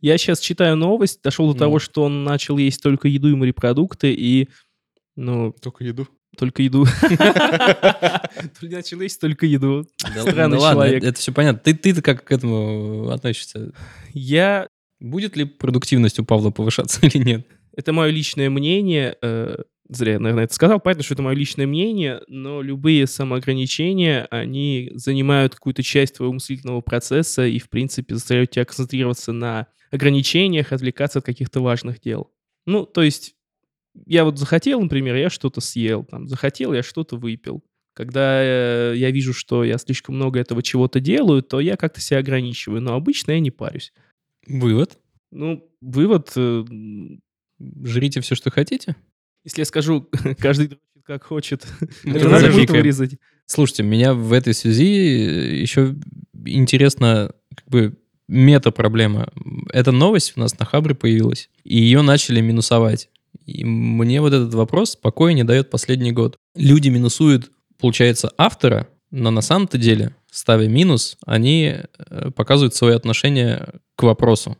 Speaker 1: Я сейчас читаю новость, дошел до
Speaker 2: Ну.
Speaker 1: того, что он начал есть только еду и морепродукты, и, ну,
Speaker 3: Только еду.
Speaker 1: Только еду. Начал есть только еду. Странный человек.
Speaker 2: это, все понятно. Ты, ты-то как к этому относишься?
Speaker 1: Я...
Speaker 2: Будет ли продуктивность у Павла повышаться или нет?
Speaker 1: Это мое личное мнение. э, Зря я, наверное, это сказал. Понятно, что это мое личное мнение, но любые самоограничения, они занимают какую-то часть твоего мыслительного процесса и, в принципе, заставляют тебя концентрироваться на ограничениях, отвлекаться от каких-то важных дел. Ну, то есть, я вот захотел, например, я что-то съел, там, захотел, я что-то выпил. Когда э, я вижу, что я слишком много этого чего-то делаю, то я как-то себя ограничиваю, но обычно я не парюсь.
Speaker 2: Вывод.
Speaker 1: Ну, вывод, э,
Speaker 2: Жрите все, что хотите.
Speaker 1: если я скажу, каждый как хочет, это надо будет вырезать.
Speaker 2: Слушайте, меня в этой связи еще интересно, как бы, мета-проблема. Эта новость у нас на Хабре появилась, и ее начали минусовать. И мне вот этот вопрос покоя не дает последний год. Люди минусуют, получается, автора, но на самом-то деле, ставя минус, они э, показывают свое отношение к вопросу.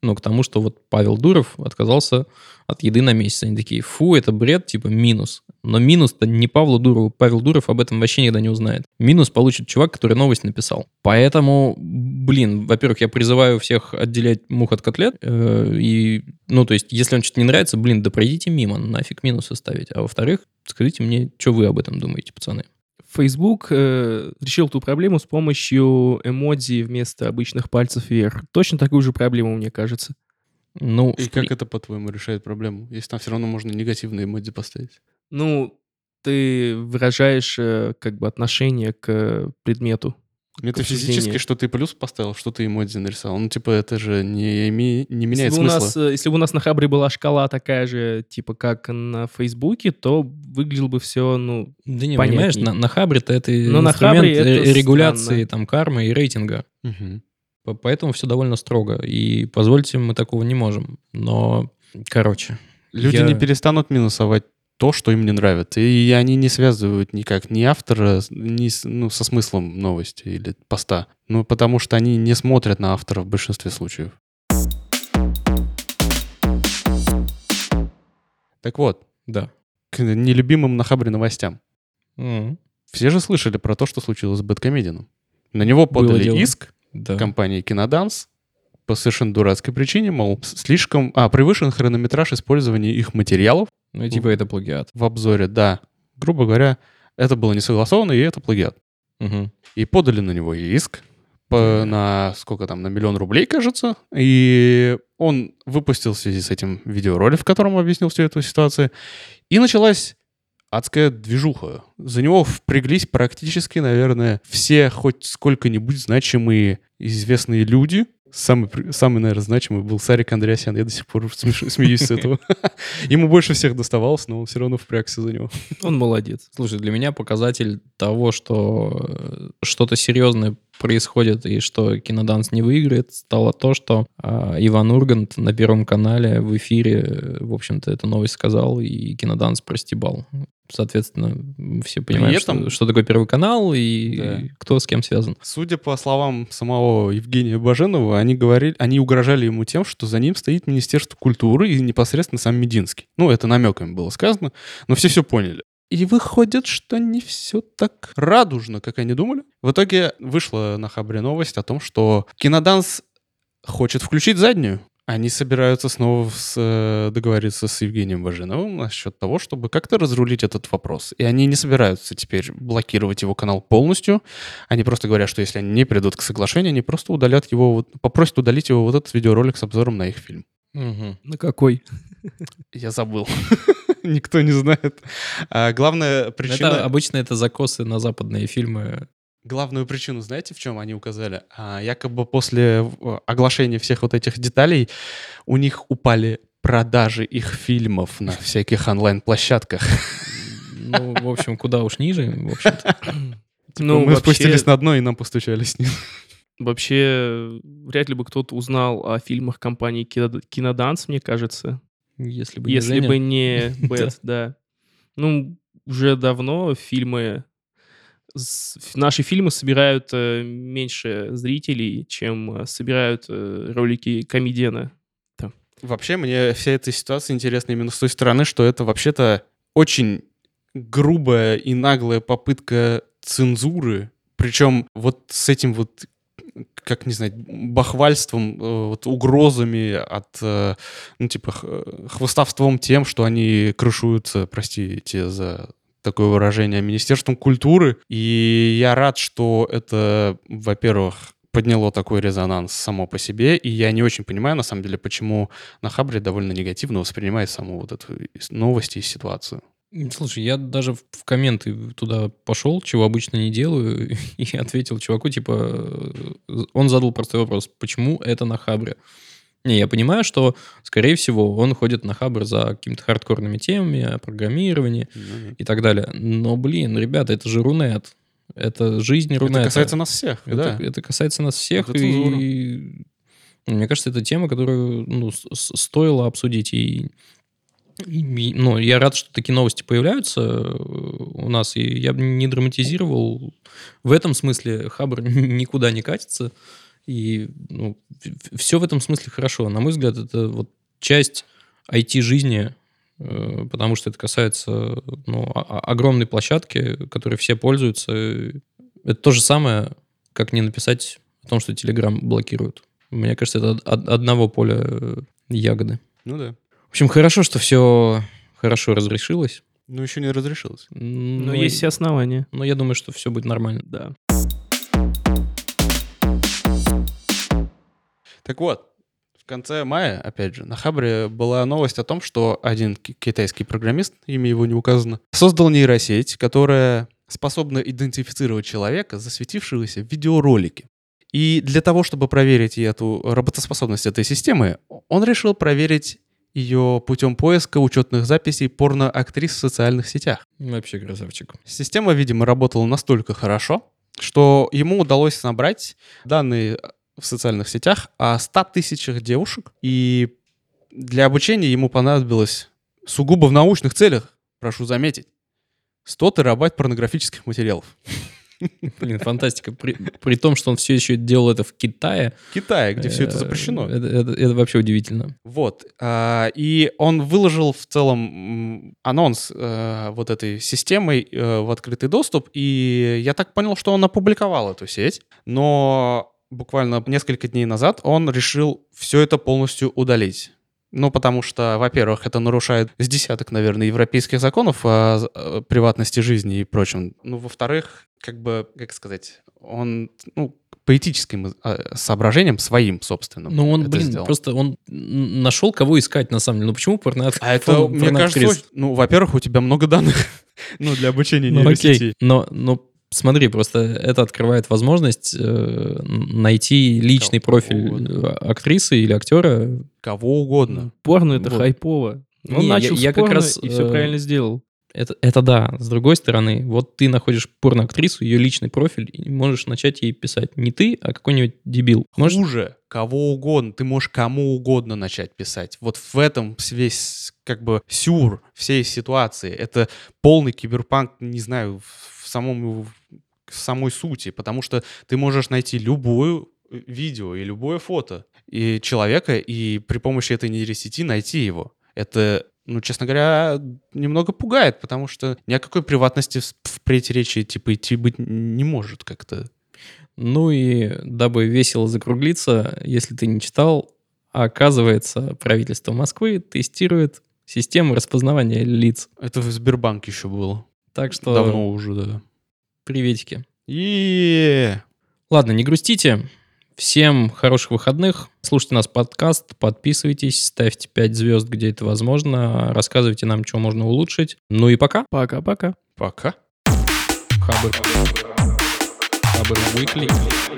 Speaker 2: Ну, к тому, что вот Павел Дуров отказался от еды на месяц. Они такие, фу, это бред, типа минус. Но минус-то не Павлу Дурову. Павел Дуров об этом вообще никогда не узнает. Минус получит чувак, который новость написал. Поэтому, блин, во-первых, я призываю всех отделять мух от котлет. э, и, ну, то есть, если вам что-то не нравится, блин, да пройдите мимо, нафиг минусы ставить. А во-вторых, скажите мне, что вы об этом думаете, пацаны?
Speaker 1: Facebook э, решил эту проблему с помощью эмодзи вместо обычных пальцев вверх. Точно такую же проблему, мне кажется.
Speaker 2: Ну,
Speaker 3: И как это, по-твоему, решает проблему? Если там все равно можно негативные эмодзи поставить.
Speaker 1: Ну, ты выражаешь э, как бы отношение к предмету.
Speaker 3: Метафизически,
Speaker 1: обсуждение.
Speaker 3: что ты плюс поставил, что ты эмодзи нарисовал. Ну, типа, это же не, не меняет
Speaker 1: если, бы у
Speaker 3: смысла.
Speaker 1: нас, э, если бы у нас на Хабре была шкала такая же, типа как на Фейсбуке, то выглядело бы все, ну,
Speaker 2: Да не,
Speaker 1: понятней.
Speaker 2: понимаешь, на, на Хабре-то это
Speaker 1: Но на Хабре это
Speaker 2: э, регуляции
Speaker 1: странно.
Speaker 2: там кармы и рейтинга. По- Поэтому все довольно строго. И позвольте, мы такого не можем. Но, короче,
Speaker 3: Люди
Speaker 2: Я-
Speaker 3: не перестанут минусовать то, что им не нравится. И они не связывают никак ни автора ни с- ну, со смыслом новости или поста. Ну, потому что они не смотрят на автора в большинстве случаев. Так вот,
Speaker 2: да.
Speaker 3: к нелюбимым на Хабре новостям.
Speaker 2: М,
Speaker 3: Все же слышали про то, что случилось с Бэткомедианом. На него подали иск
Speaker 2: Да.
Speaker 3: компании Киноданс по совершенно дурацкой причине, мол, слишком... А, превышен хронометраж использования их материалов
Speaker 2: Ну, и типа это плагиат.
Speaker 3: в обзоре, да. Грубо говоря, это было не согласовано, и это плагиат.
Speaker 2: Мгм.
Speaker 3: И подали на него иск по- на сколько там, на миллион рублей, кажется. И он выпустил в связи с этим видеоролик, в котором объяснил всю эту ситуацию. И началась адская движуха. За него впряглись практически, наверное, все хоть сколько-нибудь значимые известные люди. Самый, самый, наверное, значимый был Сарик Андреасян. Я до сих пор смеш- смеюсь с этого. Ему больше всех доставалось, но он все равно впрягся за него.
Speaker 1: он молодец.
Speaker 2: Слушай, для меня показатель того, что э, что-то серьезное происходит и что Киноданс не выиграет, стало то, что а, Иван Ургант на Первом канале в эфире, э, в общем-то, эту новость сказал, и Киноданс простебал. Соответственно, все понимают,
Speaker 3: этом-
Speaker 2: что, что такое Первый канал и
Speaker 3: Да.
Speaker 2: кто с кем связан.
Speaker 3: Судя по словам самого Евгения Баженова, они говорили, они угрожали ему тем, что за ним стоит Министерство культуры и непосредственно сам Мединский. Ну, это намеками было сказано, но все все поняли. И выходит, что не все так радужно, как они думали. В итоге вышла на Хабре новость о том, что Киноданс хочет включить заднюю. Они собираются снова с, э, договориться с Евгением Баженовым насчет того, чтобы как-то разрулить этот вопрос. И они не собираются теперь блокировать его канал полностью. Они просто говорят, что если они не придут к соглашению, они просто удалят его, вот- попросят удалить его вот этот видеоролик с обзором на их фильм.
Speaker 1: На какой?
Speaker 3: Я забыл. Никто не знает. А главная причина...
Speaker 2: Это, обычно это закосы на западные фильмы.
Speaker 3: Главную причину знаете, в чем они указали? А, якобы после оглашения всех вот этих деталей у них упали продажи их фильмов на всяких онлайн-площадках.
Speaker 2: Ну, в общем, куда уж ниже, в общем-то.
Speaker 1: Ну,
Speaker 3: Мы
Speaker 1: вообще-
Speaker 3: спустились на дно, и нам постучали снизу.
Speaker 1: Вообще, вряд ли бы кто-то узнал о фильмах компании Кино- Киноданс, мне кажется.
Speaker 2: Если бы не
Speaker 1: Если
Speaker 2: Женя.
Speaker 1: бы не Bad, да. Ну, уже давно фильмы... Наши фильмы собирают э, меньше зрителей, чем э, собирают э, ролики Comedian а.
Speaker 3: Вообще, мне вся эта ситуация интересна именно с той стороны, что это вообще-то очень грубая и наглая попытка цензуры. Причем вот с этим вот, как не знаю, бахвальством, э, вот угрозами от, э, ну, типа, хвостовством тем, что они крышуются, простите за такое выражение, Министерством культуры. И я рад, что это, во-первых, подняло такой резонанс само по себе, и я не очень понимаю, на самом деле, почему на Хабре довольно негативно воспринимает саму вот эту новость и ситуацию.
Speaker 2: Слушай, я даже в в комменты туда пошел, чего обычно не делаю, и ответил чуваку, типа, э, он задал простой вопрос, почему это на Хабре? Не, я понимаю, что, скорее всего, он ходит на Хабр за какими-то хардкорными темами, о программировании и так далее. Но, блин, ребята, это же Рунет. Это жизнь Рунета.
Speaker 3: Это касается нас всех,
Speaker 2: Это,
Speaker 3: да.
Speaker 2: это касается нас всех.
Speaker 3: Это цензура.
Speaker 2: И, ну, мне кажется, это тема, которую ну, с- с- стоило обсудить. И, ну, я рад, что такие новости появляются э, у нас. И я бы не драматизировал. В этом смысле Хабр никуда не катится. И ну, все в этом смысле хорошо. На мой взгляд, это вот часть IT-жизни, э, потому что это касается ну, огромной площадки, которой все пользуются. Это то же самое, как не написать о том, что Telegram блокируют. Мне кажется, это од- од- одного поля э, ягоды.
Speaker 3: Ну да.
Speaker 2: В общем, хорошо, что все хорошо разрешилось.
Speaker 3: Но еще не разрешилось.
Speaker 1: Но
Speaker 2: Но,
Speaker 1: есть все основания.
Speaker 2: но я думаю, что все будет нормально.
Speaker 1: Да.
Speaker 3: Так вот, в конце мая, опять же, на Хабре была новость о том, что один ки- китайский программист, имя его не указано, создал нейросеть, которая способна идентифицировать человека, засветившегося в видеоролике. И для того, чтобы проверить эту работоспособность этой системы, он решил проверить ее путем поиска учетных записей порноактрис в социальных сетях.
Speaker 2: Вообще красавчик.
Speaker 3: Система, видимо, работала настолько хорошо, что ему удалось набрать данные в социальных сетях о 100 тысячах девушек. И для обучения ему понадобилось сугубо в научных целях, прошу заметить, 100 терабайт порнографических материалов.
Speaker 2: Блин, фантастика. При, при том, что он все еще делал это в Китае.
Speaker 3: Китае, где все это
Speaker 2: э,
Speaker 3: запрещено.
Speaker 2: Это, это- это вообще удивительно.
Speaker 3: Вот. а, И он выложил в целом анонс э, вот этой системой э, в открытый доступ, и я так понял, что он опубликовал эту сеть, но буквально несколько дней назад он решил все это полностью удалить. Ну, потому что, во-первых, это нарушает с десяток, наверное, европейских законов о э, приватности жизни и прочем. Ну, во-вторых, как бы, как сказать, он, ну, по этическим э, соображениям своим собственным
Speaker 2: Ну, он, блин,
Speaker 3: сделал.
Speaker 2: просто он нашел, кого искать, на самом деле. Ну, почему порно
Speaker 3: А это, мне кажется, очень- ну, во-первых, у тебя много данных, ну, для обучения
Speaker 2: Ну,
Speaker 3: нейросети.
Speaker 2: окей. Но, но смотри, просто это открывает возможность э, найти личный
Speaker 3: Кого
Speaker 2: профиль
Speaker 3: угодно.
Speaker 2: э, актрисы или актера.
Speaker 3: Кого угодно.
Speaker 1: Порно это
Speaker 2: Вот.
Speaker 1: хайпово. Он
Speaker 2: Не, я-
Speaker 1: начал
Speaker 2: я
Speaker 1: с
Speaker 2: как раз,
Speaker 1: и все
Speaker 2: э,
Speaker 1: правильно сделал.
Speaker 2: Это, это да. С другой стороны, вот ты находишь порноактрису, ее личный профиль, и можешь начать ей писать. Не ты, а какой-нибудь дебил. Можешь...
Speaker 3: Хуже, кого угодно. Ты можешь кому угодно начать писать. Вот в этом весь как бы сюр всей ситуации. Это полный киберпанк, не знаю, в самом в самой сути, потому что ты можешь найти любую э, видео и любое фото и человека, и при помощи этой нейросети найти его. Это ну, честно говоря, немного пугает, потому что ни о какой приватности впредь речи, типа, идти быть не может как-то.
Speaker 2: Ну и дабы весело закруглиться, если ты не читал, оказывается, правительство Москвы тестирует систему распознавания лиц.
Speaker 3: Это в Сбербанке еще было.
Speaker 2: Так что...
Speaker 3: Давно уже, да.
Speaker 2: Приветики.
Speaker 3: И
Speaker 2: Ладно, не грустите. Всем хороших выходных. Слушайте нас подкаст, подписывайтесь, ставьте 5 звезд, где это возможно. Рассказывайте нам, что можно улучшить. Ну и пока.
Speaker 1: Пока-пока.
Speaker 3: Пока.
Speaker 2: Хабр. Хабр Weekly.